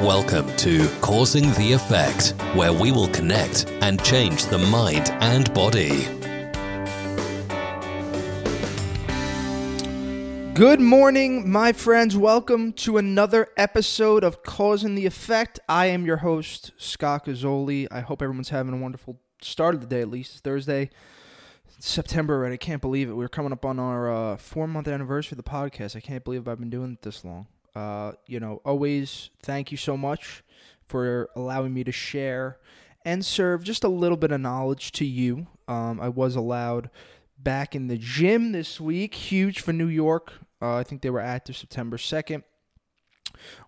Welcome to Causing the Effect, where we will connect and change the mind and body. Good morning, my friends. Welcome to another episode of Causing the Effect. I am your host, Scott Gazzoli. I hope everyone's having a wonderful start of the day, at least. It's Thursday, September already. I can't believe it. We're coming up on our uh, four month anniversary of the podcast. I can't believe I've been doing it this long. Uh, you know, always thank you so much for allowing me to share and serve just a little bit of knowledge to you. Um, I was allowed back in the gym this week, huge for New York. Uh, I think they were active September 2nd.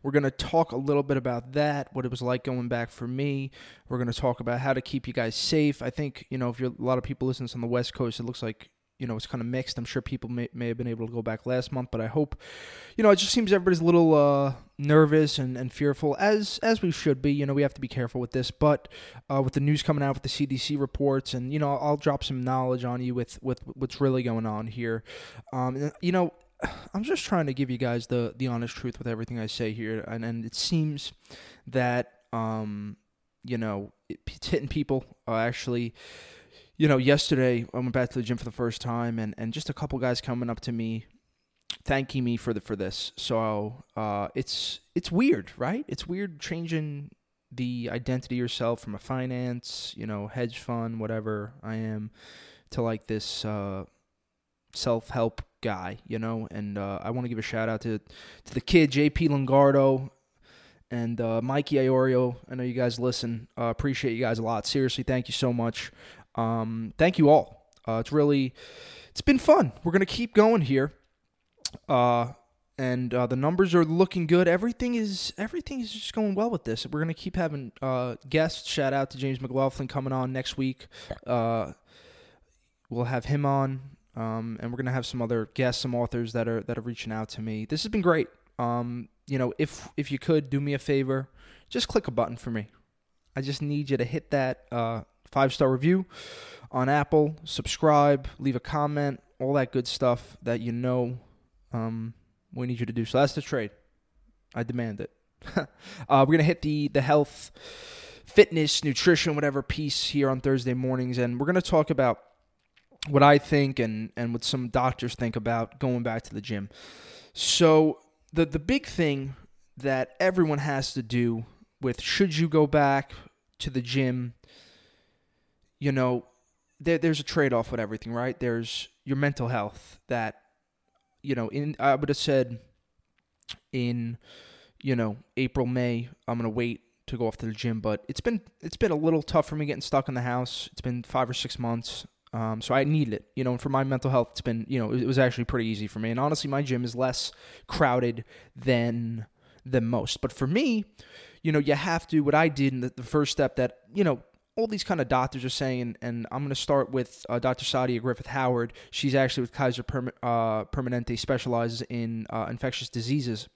We're going to talk a little bit about that, what it was like going back for me. We're going to talk about how to keep you guys safe. I think, you know, if you're a lot of people listening on the West Coast, it looks like you know, it's kind of mixed. I'm sure people may, may have been able to go back last month, but I hope, you know, it just seems everybody's a little uh, nervous and, and fearful, as as we should be. You know, we have to be careful with this, but uh, with the news coming out with the CDC reports, and you know, I'll drop some knowledge on you with with what's really going on here. Um, you know, I'm just trying to give you guys the the honest truth with everything I say here, and and it seems that um, you know, it's hitting people uh, actually you know, yesterday I went back to the gym for the first time, and, and just a couple guys coming up to me, thanking me for the for this. So uh, it's it's weird, right? It's weird changing the identity yourself from a finance, you know, hedge fund, whatever I am, to like this uh, self help guy, you know. And uh, I want to give a shout out to to the kid JP Longardo and uh, Mikey Iorio. I know you guys listen. Uh, appreciate you guys a lot. Seriously, thank you so much. Um, thank you all. Uh, it's really, it's been fun. We're gonna keep going here, uh, and uh, the numbers are looking good. Everything is everything is just going well with this. We're gonna keep having uh, guests. Shout out to James McLaughlin coming on next week. Uh, we'll have him on, um, and we're gonna have some other guests, some authors that are that are reaching out to me. This has been great. Um, you know, if if you could do me a favor, just click a button for me. I just need you to hit that uh, five star review on Apple, subscribe, leave a comment, all that good stuff that you know um, we need you to do. So that's the trade. I demand it. uh, we're gonna hit the the health, fitness, nutrition, whatever piece here on Thursday mornings, and we're gonna talk about what I think and and what some doctors think about going back to the gym. So the the big thing that everyone has to do with should you go back to the gym you know, there, there's a trade off with everything, right? There's your mental health that, you know, in I would have said in, you know, April, May, I'm gonna wait to go off to the gym, but it's been it's been a little tough for me getting stuck in the house. It's been five or six months. Um, so I need it, you know, and for my mental health, it's been, you know, it was actually pretty easy for me. And honestly, my gym is less crowded than than most. But for me, you know, you have to. What I did, in the, the first step that you know all these kind of doctors are saying, and I'm going to start with uh, Dr. Sadia Griffith Howard. She's actually with Kaiser uh, Permanente, specializes in uh, infectious diseases.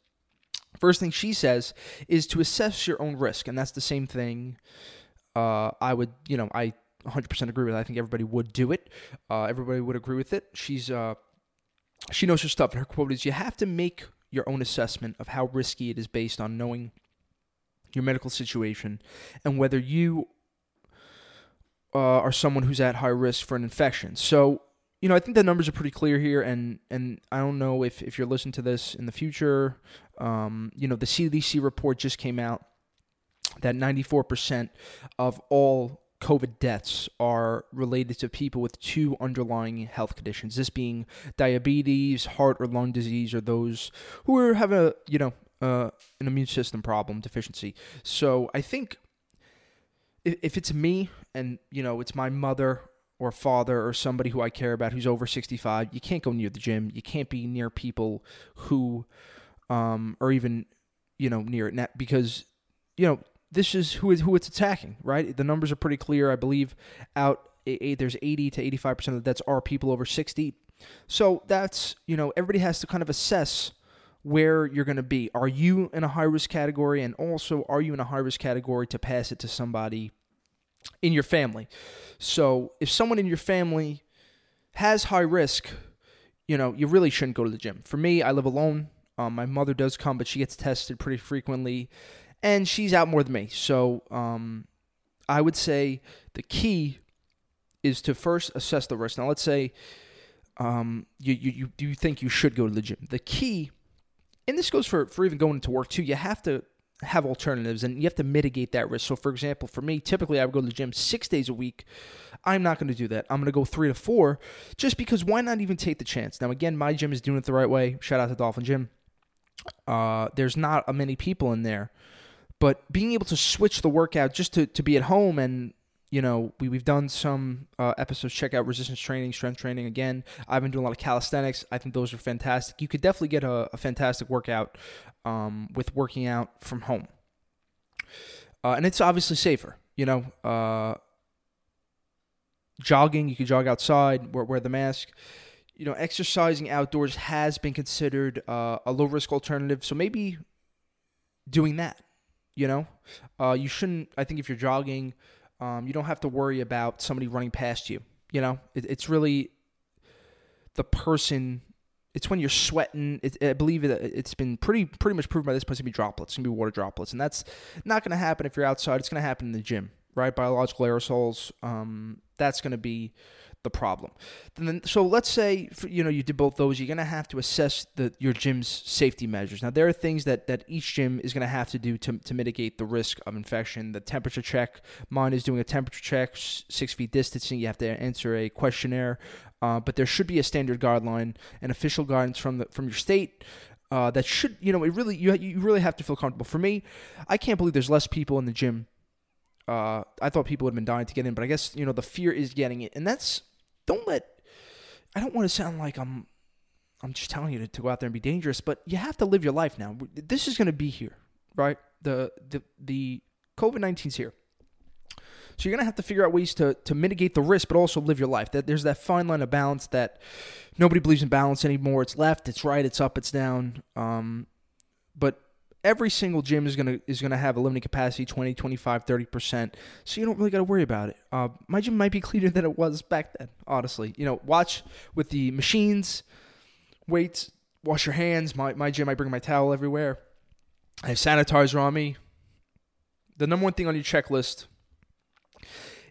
First thing she says is to assess your own risk, and that's the same thing. Uh, I would, you know, I 100% agree with. I think everybody would do it. Uh, everybody would agree with it. She's, uh, she knows her stuff, and her quote is, "You have to make your own assessment of how risky it is based on knowing." your medical situation and whether you uh, are someone who's at high risk for an infection. So, you know, I think the numbers are pretty clear here, and and I don't know if if you're listening to this in the future. Um, you know, the CDC report just came out that 94% of all COVID deaths are related to people with two underlying health conditions. This being diabetes, heart or lung disease, or those who are have a you know uh, an immune system problem deficiency. So I think if it's me and you know it's my mother or father or somebody who I care about who's over 65, you can't go near the gym. You can't be near people who um or even you know near it because you know this is who is who it's attacking, right? The numbers are pretty clear. I believe out there's 80 to 85% of the deaths are people over 60. So that's, you know, everybody has to kind of assess where you're going to be. Are you in a high risk category? And also, are you in a high risk category to pass it to somebody in your family? So, if someone in your family has high risk, you know, you really shouldn't go to the gym. For me, I live alone. Um, my mother does come, but she gets tested pretty frequently. and she's out more than me. So um, I would say the key is to first assess the risk. Now, let's say um, you, you, you think you should go to the gym. The key, and this goes for, for even going to work too, you have to have alternatives and you have to mitigate that risk. So, for example, for me, typically I would go to the gym six days a week. I'm not going to do that. I'm going to go three to four just because why not even take the chance? Now, again, my gym is doing it the right way. Shout out to Dolphin Gym. Uh, there's not a many people in there, but being able to switch the workout just to, to be at home and you know, we, we've done some uh, episodes. Check out resistance training, strength training. Again, I've been doing a lot of calisthenics. I think those are fantastic. You could definitely get a, a fantastic workout um, with working out from home. Uh, and it's obviously safer. You know, uh, jogging, you can jog outside, wear, wear the mask. You know, exercising outdoors has been considered uh, a low risk alternative. So maybe doing that, you know, uh, you shouldn't, I think if you're jogging, um, you don't have to worry about somebody running past you. You know, it, it's really the person. It's when you're sweating. It, I believe it, has been pretty pretty much proven by this place to be droplets. It's gonna be water droplets, and that's not gonna happen if you're outside. It's gonna happen in the gym, right? Biological aerosols. Um, that's gonna be the problem. Then, so let's say you know you did both those. You're going to have to assess the, your gym's safety measures. Now there are things that, that each gym is going to have to do to, to mitigate the risk of infection. The temperature check. Mine is doing a temperature check, six feet distancing. You have to answer a questionnaire, uh, but there should be a standard guideline and official guidance from the from your state. Uh, that should you know it really you you really have to feel comfortable. For me, I can't believe there's less people in the gym uh, I thought people would have been dying to get in, but I guess you know the fear is getting it, and that's don't let. I don't want to sound like I'm. I'm just telling you to, to go out there and be dangerous, but you have to live your life now. This is going to be here, right? The the the COVID 19's here. So you're gonna have to figure out ways to, to mitigate the risk, but also live your life. That there's that fine line of balance that nobody believes in balance anymore. It's left, it's right, it's up, it's down. Um, but every single gym is gonna is gonna have a limiting capacity 20 25 30% so you don't really got to worry about it. Uh, my gym might be cleaner than it was back then honestly. You know watch with the machines weights wash your hands. My, my gym i bring my towel everywhere. I have sanitizer on me. The number one thing on your checklist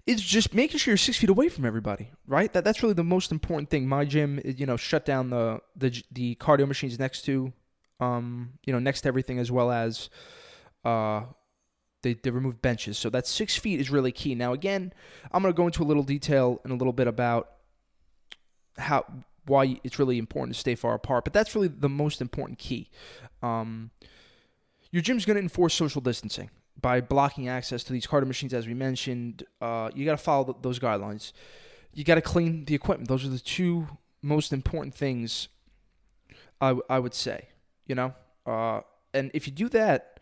is just making sure you're six feet away from everybody, right? That that's really the most important thing. My gym, you know, shut down the the the cardio machines next to um, you know, next to everything, as well as uh, they, they removed benches. So that six feet is really key. Now, again, I'm going to go into a little detail in a little bit about how why it's really important to stay far apart, but that's really the most important key. Um, your gym's going to enforce social distancing by blocking access to these cardio machines, as we mentioned. Uh, you got to follow those guidelines. You got to clean the equipment. Those are the two most important things I, I would say you know. Uh, and if you do that,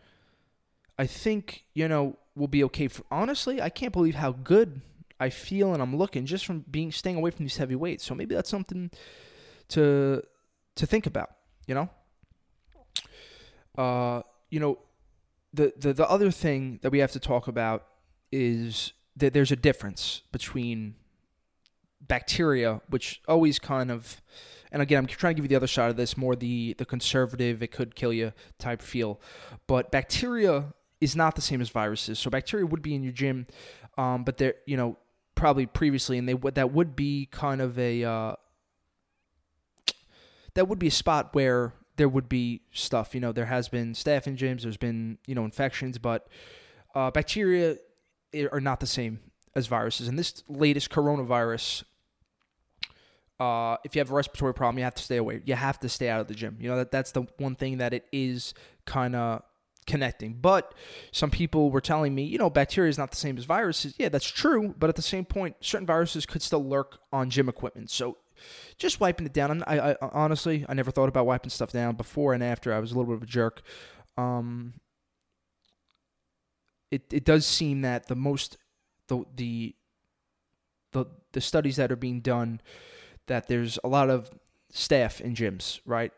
I think you know we'll be okay. For honestly, I can't believe how good I feel and I'm looking just from being staying away from these heavy weights. So maybe that's something to to think about. You know. Uh, you know, the, the the other thing that we have to talk about is that there's a difference between bacteria, which always kind of and again, I'm trying to give you the other side of this, more the the conservative, it could kill you type feel. But bacteria is not the same as viruses. So bacteria would be in your gym, um, but they're you know probably previously, and they would that would be kind of a uh, that would be a spot where there would be stuff. You know, there has been staph in gyms, there's been you know infections, but uh, bacteria are not the same as viruses. And this latest coronavirus uh, if you have a respiratory problem, you have to stay away. You have to stay out of the gym. You know that that's the one thing that it is kind of connecting. But some people were telling me, you know, bacteria is not the same as viruses. Yeah, that's true. But at the same point, certain viruses could still lurk on gym equipment. So just wiping it down. I, I honestly, I never thought about wiping stuff down before and after. I was a little bit of a jerk. Um, it it does seem that the most the the the the studies that are being done that there's a lot of staph in gyms, right?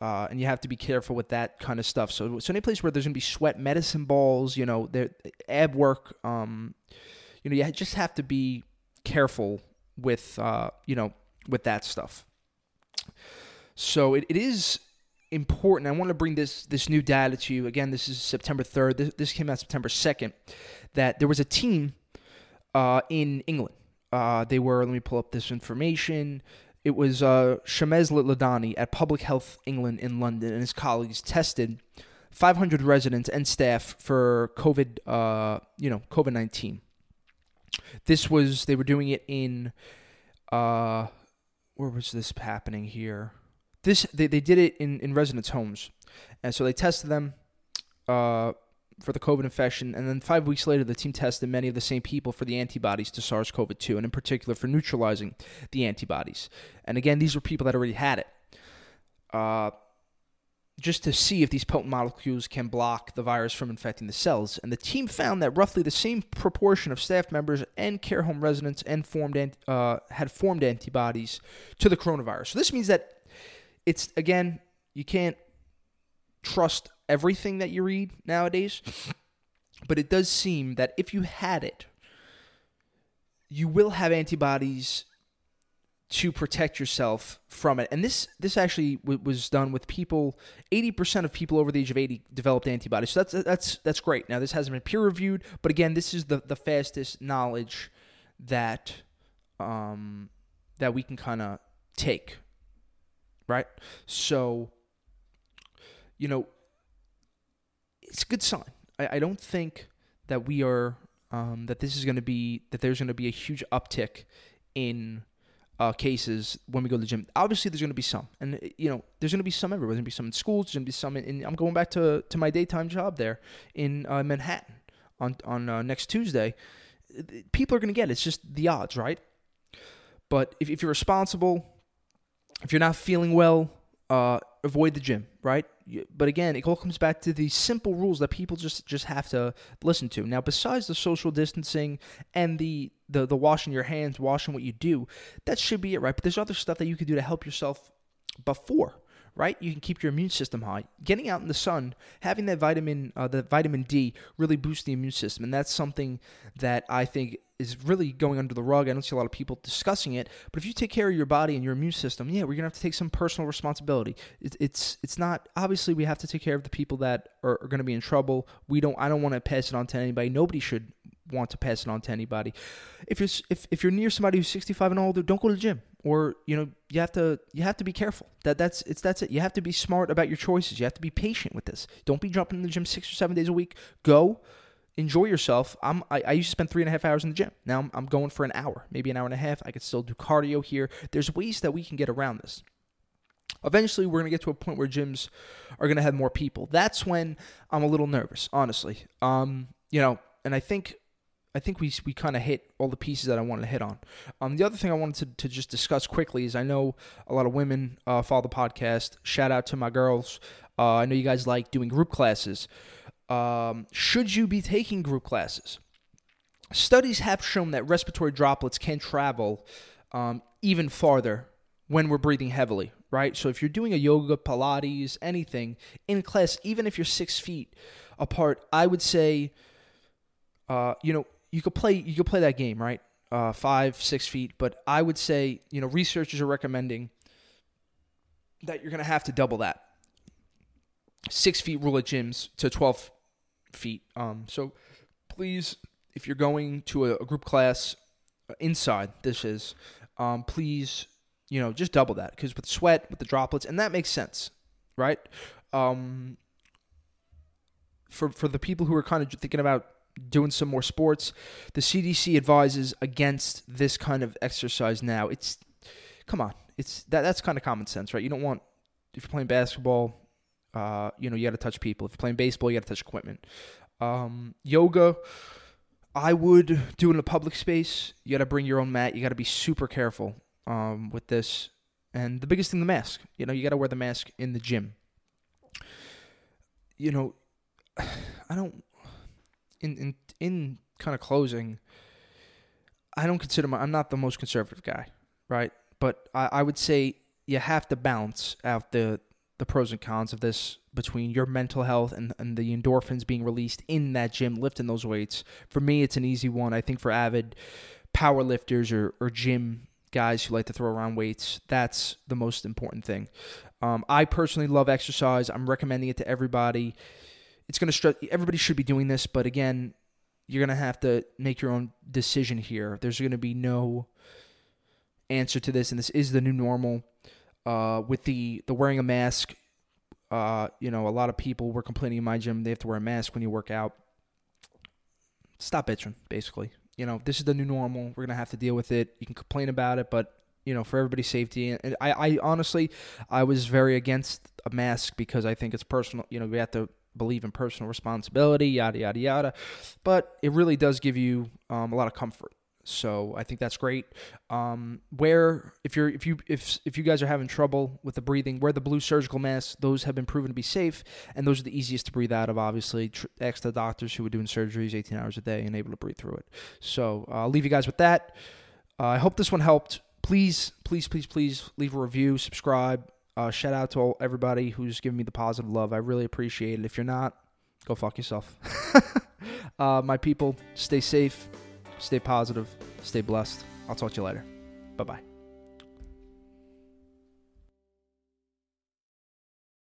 Uh, and you have to be careful with that kind of stuff. So, so any place where there's gonna be sweat medicine balls, you know, there ab work, um, you know, you just have to be careful with, uh, you know, with that stuff. So it, it is important. I want to bring this this new data to you. Again, this is September 3rd. This, this came out September 2nd. That there was a team uh, in England. Uh, they were. Let me pull up this information. It was uh, Shamez Ladhani at Public Health England in London and his colleagues tested 500 residents and staff for COVID. Uh, you know, COVID 19. This was they were doing it in. Uh, where was this happening here? This they, they did it in, in residents' homes, and so they tested them uh, for the COVID infection, and then five weeks later, the team tested many of the same people for the antibodies to SARS-CoV-2, and in particular for neutralizing the antibodies. And again, these were people that already had it. Uh, just to see if these potent molecules can block the virus from infecting the cells. And the team found that roughly the same proportion of staff members and care home residents and formed uh, had formed antibodies to the coronavirus. So this means that it's again you can't trust everything that you read nowadays, but it does seem that if you had it, you will have antibodies to protect yourself from it. And this this actually w- was done with people. Eighty percent of people over the age of eighty developed antibodies. So that's that's that's great. Now this hasn't been peer reviewed, but again, this is the the fastest knowledge that um, that we can kind of take right? So, you know, it's a good sign. I, I don't think that we are um, that this is going to be that there's going to be a huge uptick in uh, cases when we go to the gym. Obviously, there's going to be some, and you know, there's going to be some everywhere. There's going to be some in schools. There's going to be some in, in. I'm going back to to my daytime job there in uh, Manhattan on on uh, next Tuesday. People are going to get it. It's just the odds, right? But if, if you're responsible, if you're not feeling well, uh, avoid the gym, right? But again, it all comes back to these simple rules that people just just have to listen to. Now, besides the social distancing and the the the washing your hands, washing what you do, that should be it, right? But there's other stuff that you can do to help yourself before right? You can keep your immune system high. Getting out in the sun, having that vitamin, uh, the vitamin D, really boosts the immune system, and that's something that I think is really going under the rug. I don't see a lot of people discussing it, but if you take care of your body and your immune system, yeah, we're gonna have to take some personal responsibility. It, it's it's not obviously we have to take care of the people that are, are going to be in trouble. We don't. I don't want to pass it on to anybody. Nobody should want to pass it on to anybody. If you're if, if you're near somebody who's 65 and older, don't go to the gym. Or you know you have to you have to be careful. That that's it's that's it. You have to be smart about your choices. You have to be patient with this. Don't be jumping in the gym six or seven days a week. Go enjoy yourself. I'm I, I, used to spend three and a half hours in the gym. Now I'm, I'm going for an hour, maybe an hour and a half. I could still do cardio here. There's ways that we can get around this. Eventually, we're going to get to a point where gyms are going to have more people. That's when I'm a little nervous, honestly. Um, you know, and I think I think we we kind of hit all the pieces that I wanted to hit on. Um, the other thing I wanted to, to just discuss quickly is I know a lot of women uh, follow the podcast. Shout out to my girls. Uh, I know you guys like doing group classes. Um, should you be taking group classes? Studies have shown that respiratory droplets can travel um, even farther when we're breathing heavily, right? So if you're doing a yoga, Pilates, anything in class, even if you're six feet apart, I would say, uh, you know, you could play you could play that game, right? Uh, five, six feet. But I would say, you know, researchers are recommending that you're going to have to double that. Six feet rule at gyms to 12 feet. Um, so please, if you're going to a, a group class uh, inside, this is, um, please, you know, just double that because with sweat, with the droplets, and that makes sense, right? Um, for for the people who are kind of thinking about doing some more sports. The CDC advises against this kind of exercise now. It's come on, it's that that's kind of common sense, right? You don't want if you're playing basketball, uh, you know, you got to touch people. If you're playing baseball, you got to touch equipment. Um, yoga, I would do in a public space. You got to bring your own mat. You got to be super careful um, with this. And the biggest thing, the mask. You know, you got to wear the mask in the gym. You know, I don't in in in kind of closing, I don't consider my I'm not the most conservative guy, right? But I, I would say you have to balance out the the pros and cons of this between your mental health and, and the endorphins being released in that gym lifting those weights. For me, it's an easy one. I think for avid power lifters or, or gym guys who like to throw around weights. That's the most important thing. Um, I personally love exercise. I'm recommending it to everybody. It's going to stress. Everybody should be doing this, but again, you're going to have to make your own decision here. There's going to be no answer to this, and this is the new normal. Uh, with the the wearing a mask, uh, you know, a lot of people were complaining in my gym they have to wear a mask when you work out. Stop bitching, basically. You know, this is the new normal. We're gonna have to deal with it. You can complain about it, but you know, for everybody's safety. And I, I honestly, I was very against a mask because I think it's personal. You know, we have to believe in personal responsibility, yada yada yada. But it really does give you um, a lot of comfort. So I think that's great. Um, where if you're if you if if you guys are having trouble with the breathing, wear the blue surgical masks. Those have been proven to be safe, and those are the easiest to breathe out of. Obviously, Tr- ask the doctors who are doing surgeries 18 hours a day and able to breathe through it. So uh, I'll leave you guys with that. Uh, I hope this one helped. Please, please, please, please leave a review, subscribe. Uh, shout out to all, everybody who's giving me the positive love. I really appreciate it. If you're not, go fuck yourself. uh, my people, stay safe, stay positive, stay blessed. I'll talk to you later. Bye bye.